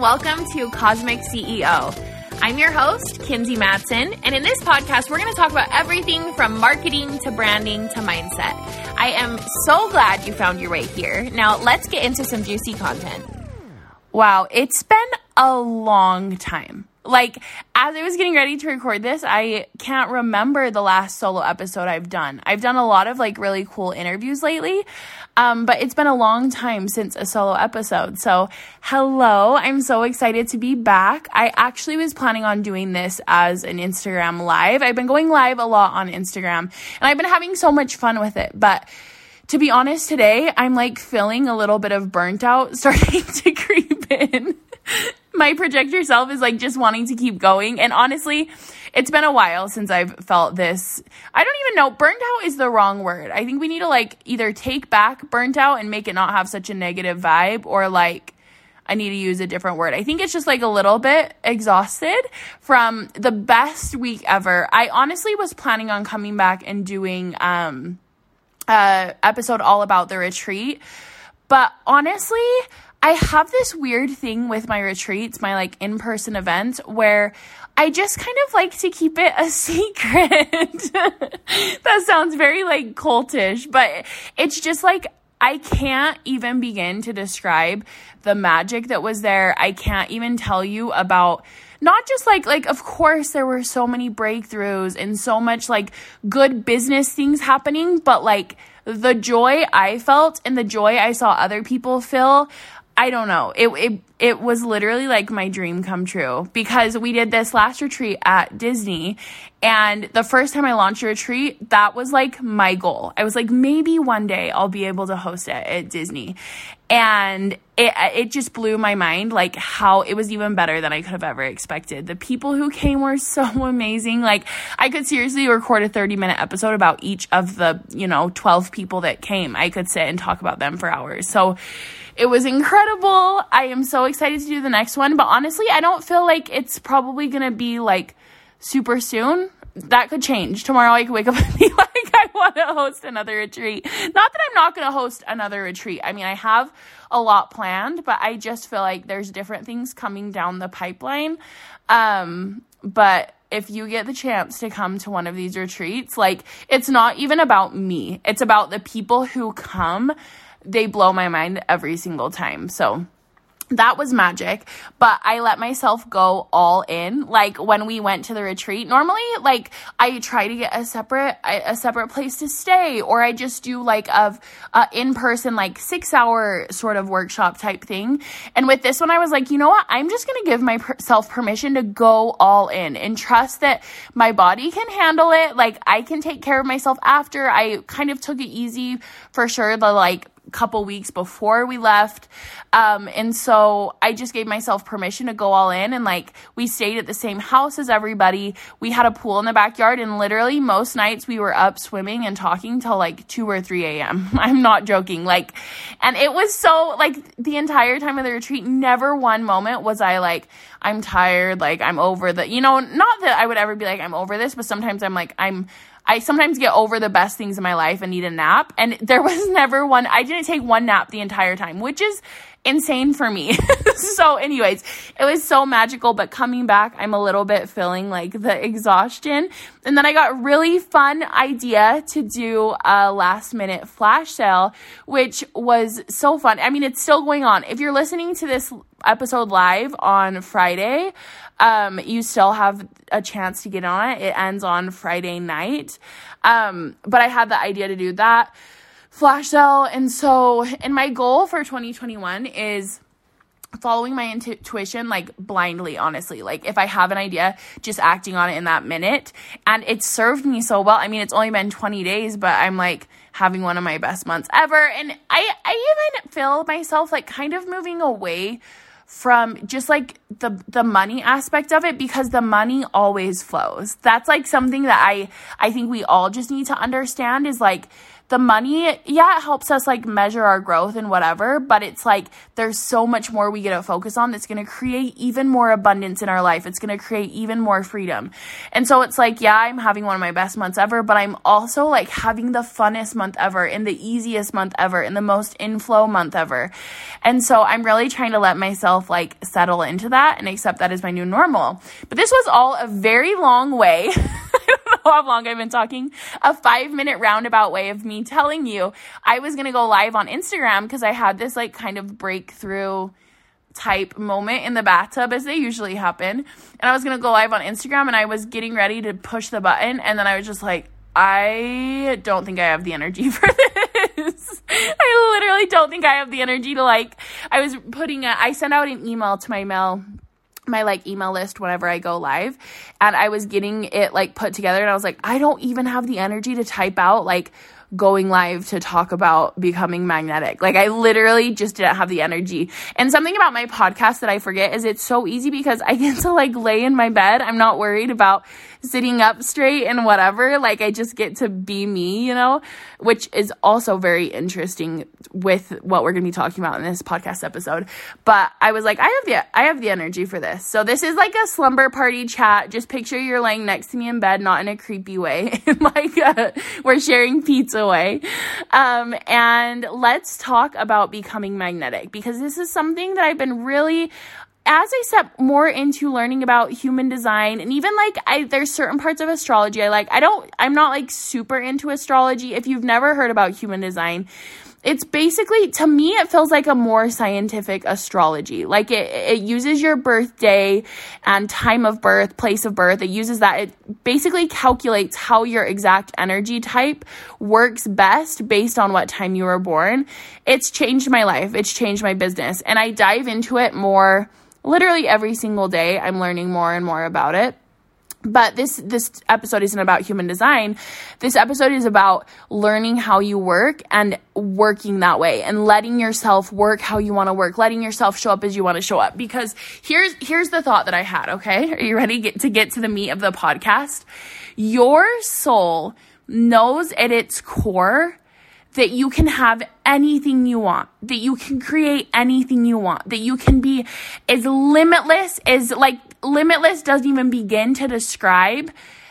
welcome to Cosmic CEO. I'm your host, Kinsey Machos, and in this podcast, we're going to talk about everything from marketing to branding to mindset. I am so glad you found your way here. Now, let's get into some juicy content. Wow, it's been a long time. Like, as I was getting ready to record this, I can't remember the last solo episode I've done. I've done a lot of like really cool interviews lately, um, but it's been a long time since a solo episode. So, hello, I'm so excited to be back. I actually was planning on doing this as an Instagram live. I've been going live a lot on Instagram and I've been having so much fun with it, but to be honest, today I'm like feeling a little bit of burnt out starting to creep in. My projector self is like just wanting to keep going. And honestly, it's been a while since I've felt this. I don't even know. Burnt out is the wrong word. I think we need to like either take back burnt out and make it not have such a negative vibe or like I need to use a different word. I think it's just like a little bit exhausted from the best week ever. I honestly was planning on coming back and doing um uh episode all about the retreat. But honestly, I have this weird thing with my retreats, my like in person events, where I just kind of like to keep it a secret. that sounds very like cultish, but it's just like I can't even begin to describe the magic that was there. I can't even tell you about not just like like of course there were so many breakthroughs and so much like good business things happening, but like the joy I felt and the joy I saw other people feel I don't know. It, it it was literally like my dream come true because we did this last retreat at Disney and the first time I launched a retreat, that was like my goal. I was like maybe one day I'll be able to host it at Disney. And it it just blew my mind like how it was even better than I could have ever expected. The people who came were so amazing. Like I could seriously record a 30 minute episode about each of the, you know, 12 people that came. I could sit and talk about them for hours. So it was incredible. I am so excited to do the next one, but honestly, I don't feel like it's probably going to be like super soon. That could change. Tomorrow I could wake up and be like, I want to host another retreat. Not that I'm not going to host another retreat. I mean, I have a lot planned, but I just feel like there's different things coming down the pipeline. Um, but if you get the chance to come to one of these retreats, like it's not even about me. It's about the people who come they blow my mind every single time. So that was magic, but I let myself go all in. Like when we went to the retreat, normally like I try to get a separate a separate place to stay or I just do like a, a in-person like 6-hour sort of workshop type thing. And with this one I was like, "You know what? I'm just going to give myself permission to go all in and trust that my body can handle it. Like I can take care of myself after. I kind of took it easy for sure the like couple weeks before we left. Um, and so I just gave myself permission to go all in and like we stayed at the same house as everybody. We had a pool in the backyard and literally most nights we were up swimming and talking till like 2 or 3 a.m. I'm not joking. Like, and it was so like the entire time of the retreat, never one moment was I like, I'm tired, like I'm over the, you know, not that I would ever be like, I'm over this, but sometimes I'm like, I'm, I sometimes get over the best things in my life and need a nap. And there was never one, I didn't take one nap the entire time, which is insane for me. so, anyways, it was so magical, but coming back, I'm a little bit feeling like the exhaustion. And then I got really fun idea to do a last minute flash sale, which was so fun. I mean, it's still going on. If you're listening to this episode live on Friday, um, you still have a chance to get on it. It ends on Friday night. Um, but I had the idea to do that flash sale. And so, and my goal for 2021 is following my intuition like blindly honestly like if i have an idea just acting on it in that minute and it served me so well i mean it's only been 20 days but i'm like having one of my best months ever and i i even feel myself like kind of moving away from just like the the money aspect of it because the money always flows. That's like something that I I think we all just need to understand is like the money, yeah, it helps us like measure our growth and whatever, but it's like there's so much more we get to focus on that's going to create even more abundance in our life. It's going to create even more freedom. And so it's like, yeah, I'm having one of my best months ever, but I'm also like having the funnest month ever and the easiest month ever and the most inflow month ever. And so I'm really trying to let myself like settle into that and accept that as my new normal. But this was all a very long way. how long I've been talking, a five minute roundabout way of me telling you I was going to go live on Instagram because I had this like kind of breakthrough type moment in the bathtub as they usually happen. And I was going to go live on Instagram and I was getting ready to push the button. And then I was just like, I don't think I have the energy for this. I literally don't think I have the energy to like, I was putting a, I sent out an email to my mail my like email list whenever I go live and I was getting it like put together and I was like I don't even have the energy to type out like going live to talk about becoming magnetic. Like I literally just didn't have the energy. And something about my podcast that I forget is it's so easy because I get to like lay in my bed. I'm not worried about sitting up straight and whatever. Like I just get to be me, you know, which is also very interesting with what we're going to be talking about in this podcast episode. But I was like, I have the I have the energy for this. So this is like a slumber party chat. Just picture you're laying next to me in bed, not in a creepy way, like uh, we're sharing pizza way. Um, and let's talk about becoming magnetic because this is something that I've been really as I step more into learning about human design and even like I there's certain parts of astrology I like. I don't I'm not like super into astrology. If you've never heard about human design, it's basically to me it feels like a more scientific astrology. Like it, it uses your birthday and time of birth place of birth. It uses that. It basically calculates how your exact energy type works best based on what time you were born. It's changed my life. It's changed my business. And i dive into it more literally every single day. I'm learning more and more about it. But this this episode isn't about human design. This episode is about learning how you work and working that way and letting yourself work how you want to work, letting yourself show up as you want to show up. Because here's here's the thought that I had, okay? Are you ready get, to get to the meat of the podcast? Your soul knows at its core that you can have anything you want, that you can create anything you want, that you can be as limitless as like limitless doesn't even begin to describe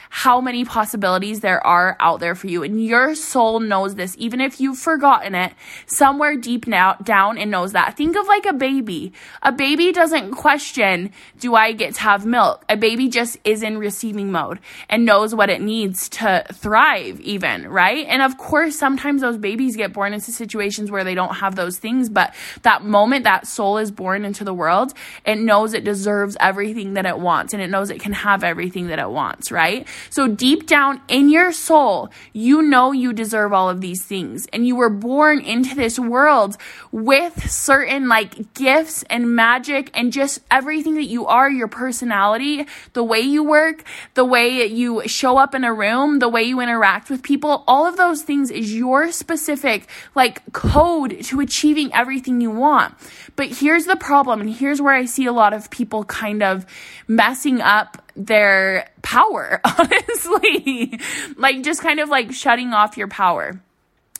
how many possibilities there are out there for you. And your soul knows this, even if you've forgotten it, somewhere deep now, down and knows that. Think of like a baby. A baby doesn't question, do I get to have milk? A baby just is in receiving mode and knows what it needs to thrive, even, right? And of course, sometimes those babies get born into situations where they don't have those things, but that moment that soul is born into the world, it knows it deserves everything that it wants and it knows it can have everything that it wants, right? So deep down in your soul, you know you deserve all of these things. And you were born into this world with certain like gifts and magic and just everything that you are, your personality, the way you work, the way you show up in a room, the way you interact with people, all of those things is your specific like code to achieving everything you want. But here's the problem, and here's where I see a lot of people kind of messing up their power, honestly. like just kind of like shutting off your power.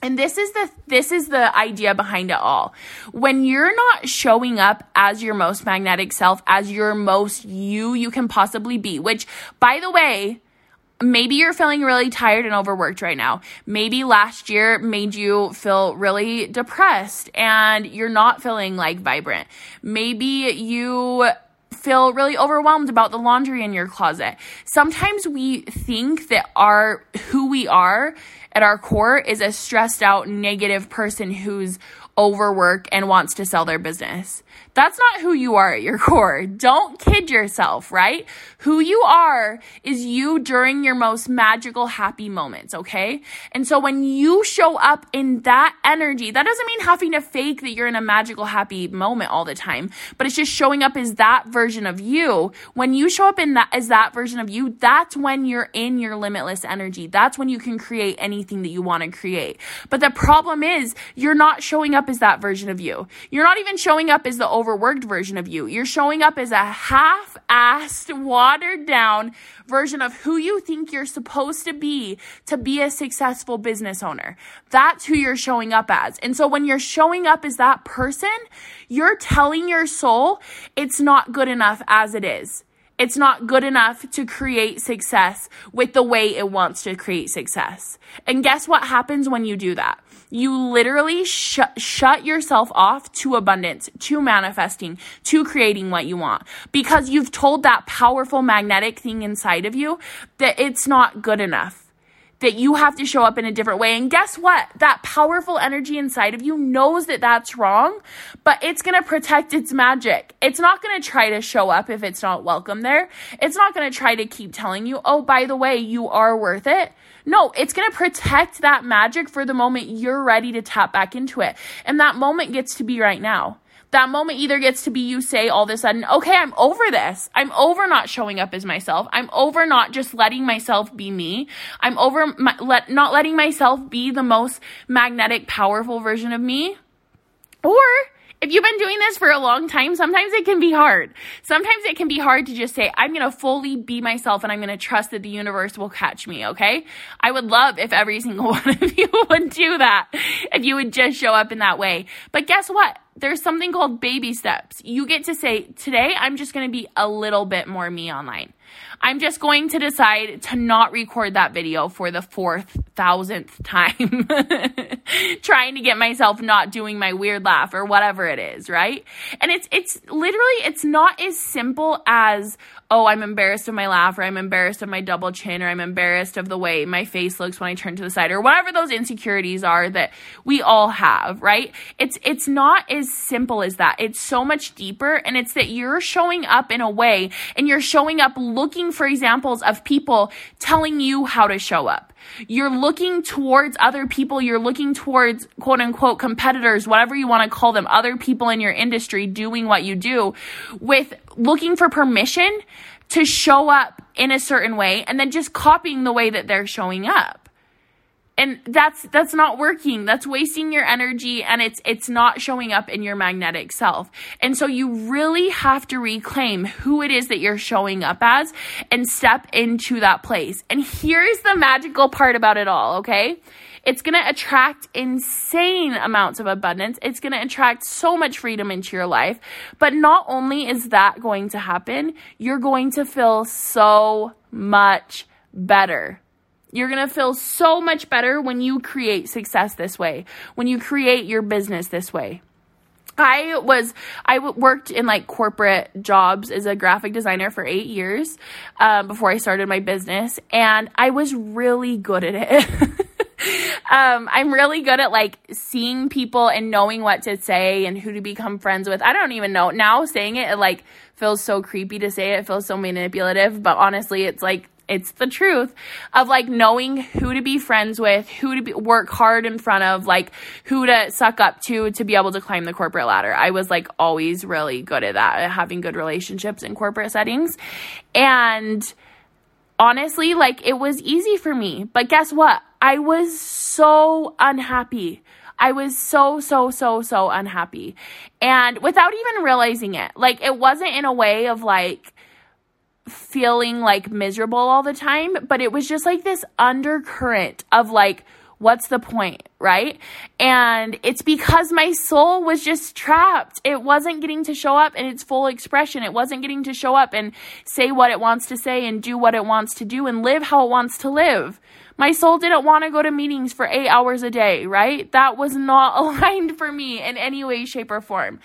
And this is the this is the idea behind it all. When you're not showing up as your most magnetic self, as your most you you can possibly be, which by the way, maybe you're feeling really tired and overworked right now. Maybe last year made you feel really depressed and you're not feeling like vibrant. Maybe you feel really overwhelmed about the laundry in your closet. Sometimes we think that our who we are at our core is a stressed out negative person who's overworked and wants to sell their business. That's not who you are at your core. Don't kid yourself, right? Who you are is you during your most magical, happy moments, okay? And so when you show up in that energy, that doesn't mean having to fake that you're in a magical, happy moment all the time, but it's just showing up as that version of you. When you show up in that as that version of you, that's when you're in your limitless energy. That's when you can create anything that you want to create. But the problem is you're not showing up as that version of you. You're not even showing up as the overworked version of you. You're showing up as a half assed, watered down version of who you think you're supposed to be to be a successful business owner. That's who you're showing up as. And so when you're showing up as that person, you're telling your soul it's not good enough as it is. It's not good enough to create success with the way it wants to create success. And guess what happens when you do that? You literally sh- shut yourself off to abundance, to manifesting, to creating what you want because you've told that powerful magnetic thing inside of you that it's not good enough that you have to show up in a different way. And guess what? That powerful energy inside of you knows that that's wrong, but it's going to protect its magic. It's not going to try to show up if it's not welcome there. It's not going to try to keep telling you, oh, by the way, you are worth it. No, it's going to protect that magic for the moment you're ready to tap back into it. And that moment gets to be right now that moment either gets to be you say all of a sudden, okay, I'm over this. I'm over not showing up as myself. I'm over not just letting myself be me. I'm over my, let, not letting myself be the most magnetic, powerful version of me. Or if you've been doing this for a long time, sometimes it can be hard. Sometimes it can be hard to just say, I'm going to fully be myself and I'm going to trust that the universe will catch me, okay? I would love if every single one of you would do that, if you would just show up in that way. But guess what? there's something called baby steps. You get to say, today I'm just going to be a little bit more me online. I'm just going to decide to not record that video for the fourth thousandth time, trying to get myself not doing my weird laugh or whatever it is, right? And it's, it's literally, it's not as simple as, oh, I'm embarrassed of my laugh or I'm embarrassed of my double chin or I'm embarrassed of the way my face looks when I turn to the side or whatever those insecurities are that we all have, right? It's, it's not as simple as that. It's so much deeper and it's that you're showing up in a way and you're showing up looking for examples of people telling you how to show up. You're looking towards other people. You're looking towards quote unquote competitors, whatever you want to call them, other people in your industry doing what you do with looking for permission to show up in a certain way and then just copying the way that they're showing up and that's that's not working that's wasting your energy and it's it's not showing up in your magnetic self and so you really have to reclaim who it is that you're showing up as and step into that place and here's the magical part about it all okay it's going to attract insane amounts of abundance. It's going to attract so much freedom into your life. But not only is that going to happen, you're going to feel so much better. You're going to feel so much better when you create success this way, when you create your business this way. I was I worked in like corporate jobs as a graphic designer for eight years um, before I started my business, and I was really good at it. um, I'm really good at like seeing people and knowing what to say and who to become friends with. I don't even know now saying it, it like feels so creepy to say it, it feels so manipulative, but honestly, it's like it's the truth of like knowing who to be friends with, who to be, work hard in front of, like who to suck up to to be able to climb the corporate ladder. I was like always really good at that, at having good relationships in corporate settings. And honestly, like it was easy for me. But guess what? I was so unhappy. I was so, so, so, so unhappy. And without even realizing it, like it wasn't in a way of like, feeling like miserable all the time, but it was just like this undercurrent of like, what's the point, right? And it's because my soul was just trapped. It wasn't getting to show up in its full expression. It wasn't getting to show up and say what it wants to say and do what it wants to do and live how it wants to live. My soul didn't want to go to meetings for eight hours a day, right? That was not aligned for me in any way, shape, or form.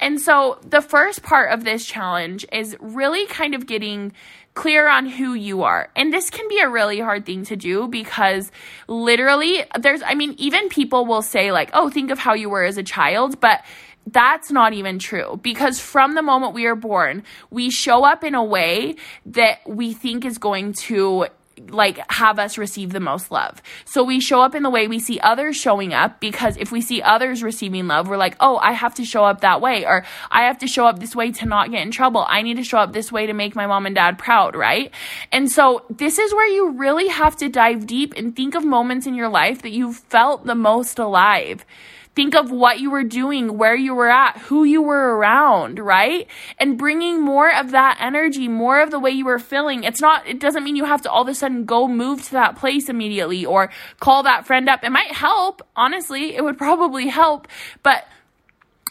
And so the first part of this challenge is really kind of getting clear on who you are. And this can be a really hard thing to do because literally there's, I mean, even people will say like, oh, think of how you were as a child, but that's not even true because from the moment we are born, we show up in a way that we think is going to like have us receive the most love. So we show up in the way we see others showing up because if we see others receiving love, we're like, "Oh, I have to show up that way or I have to show up this way to not get in trouble. I need to show up this way to make my mom and dad proud," right? And so this is where you really have to dive deep and think of moments in your life that you've felt the most alive Think of what you were doing, where you were at, who you were around, right? And bringing more of that energy, more of the way you were feeling. It's not, it doesn't mean you have to all of a sudden go move to that place immediately or call that friend up. It might help. Honestly, it would probably help, but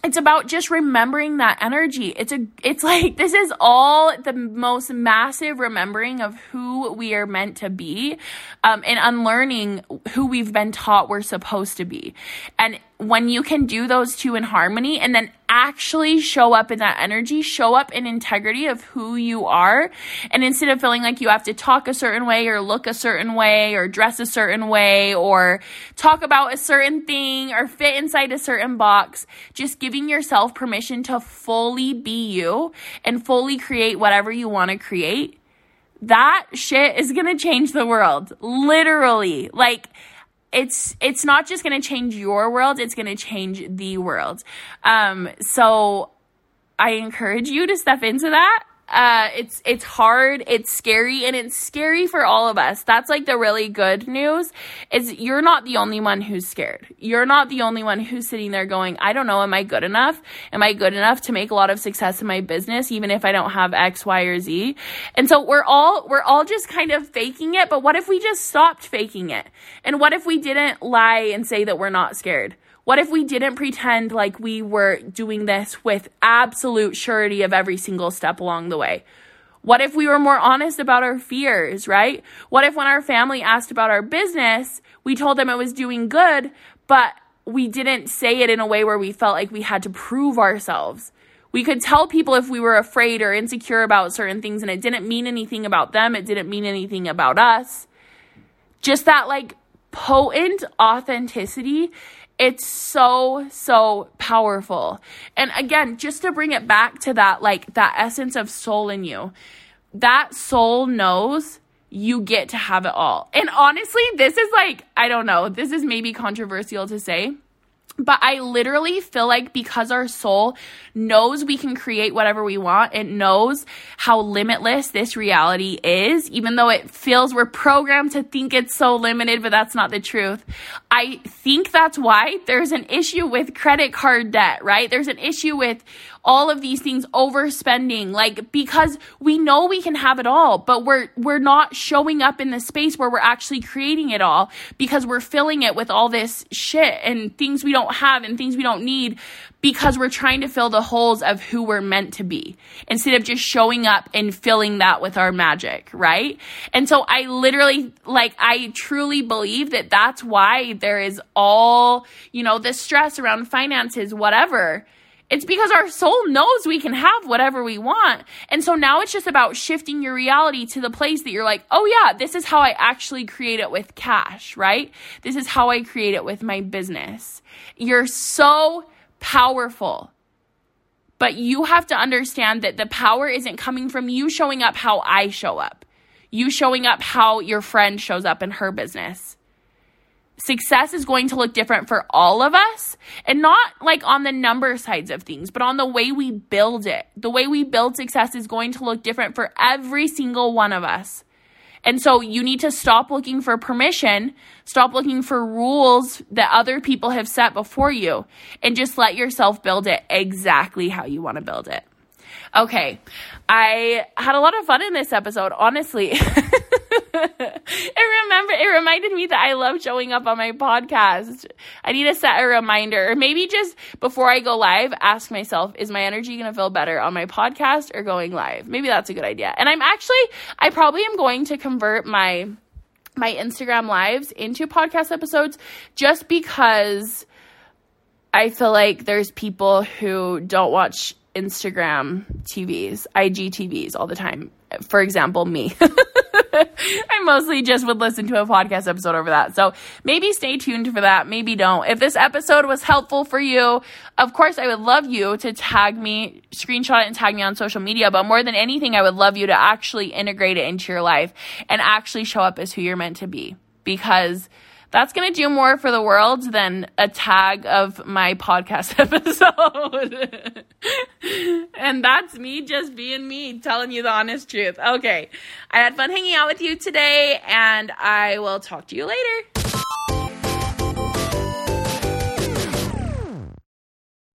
it's about just remembering that energy. It's a it's like this is all the most massive remembering of who we are meant to be um, and unlearning who we've been taught we're supposed to be. And when you can do those two in harmony and then actually show up in that energy, show up in integrity of who you are. And instead of feeling like you have to talk a certain way or look a certain way or dress a certain way or talk about a certain thing or fit inside a certain box, just giving yourself permission to fully be you and fully create whatever you want to create. That shit is to change the world. Literally. Like, it's it's not just going to change your world it's going to change the world. Um so i encourage you to step into that uh, it's it's hard, it's scary, and it's scary for all of us. That's like the really good news is you're not the only one who's scared. You're not the only one who's sitting there going, I don't know, am I good enough? Am I good enough to make a lot of success in my business, even if I don't have X, Y, or Z? And so we're all we're all just kind of faking it. But what if we just stopped faking it? And what if we didn't lie and say that we're not scared? What if we didn't pretend like we were doing this with absolute surety of every single step along the way? What if we were more honest about our fears, right? What if when our family asked about our business, we told them it was doing good, but we didn't say it in a way where we felt like we had to prove ourselves? We could tell people if we were afraid or insecure about certain things and it didn't mean anything about them, it didn't mean anything about us. Just that like potent authenticity it's so, so powerful. And again, just to bring it back to that, like that essence of soul in you, that soul knows you get to have it all. And honestly, this is like, I don't know, this is maybe controversial to say but I literally feel like because our soul knows we can create whatever we want, it knows how limitless this reality is, even though it feels we're programmed to think it's so limited, but that's not the truth. I think that's why there's an issue with credit card debt, right? There's an issue with all of these things overspending like because we know we can have it all but we're we're not showing up in the space where we're actually creating it all because we're filling it with all this shit and things we don't have and things we don't need because we're trying to fill the holes of who we're meant to be instead of just showing up and filling that with our magic, right? And so I literally, like, I truly believe that that's why there is all, you know, the stress around finances, whatever it's because our soul knows we can have whatever we want. And so now it's just about shifting your reality to the place that you're like, oh yeah, this is how I actually create it with cash, right? This is how I create it with my business. You're so powerful. But you have to understand that the power isn't coming from you showing up how I show up. You showing up how your friend shows up in her business success is going to look different for all of us and not like on the number sides of things, but on the way we build it. The way we build success is going to look different for every single one of us. And so you need to stop looking for permission, stop looking for rules that other people have set before you, and just let yourself build it exactly how you want to build it. Okay, I had a lot of fun in this episode, honestly. it remember it reminded me that I love showing up on my podcast. I need to set a reminder, or maybe just before I go live, ask myself, is my energy going to feel better on my podcast or going live? Maybe that's a good idea. And I'm actually, I probably am going to convert my my Instagram lives into podcast episodes just because I feel like there's people who don't watch Instagram TVs, IG TVs all the time. For example, me. I mostly just would listen to a podcast episode over that. So maybe stay tuned for that. Maybe don't. If this episode was helpful for you, of course, I would love you to tag me, screenshot it and tag me on social media. But more than anything, I would love you to actually integrate it into your life and actually show up as who you're meant to be because that's going to do more for the world than a tag of my podcast episode. and that's me just being me, telling you the honest truth. Okay. I had fun hanging out with you today, and I will talk to you later.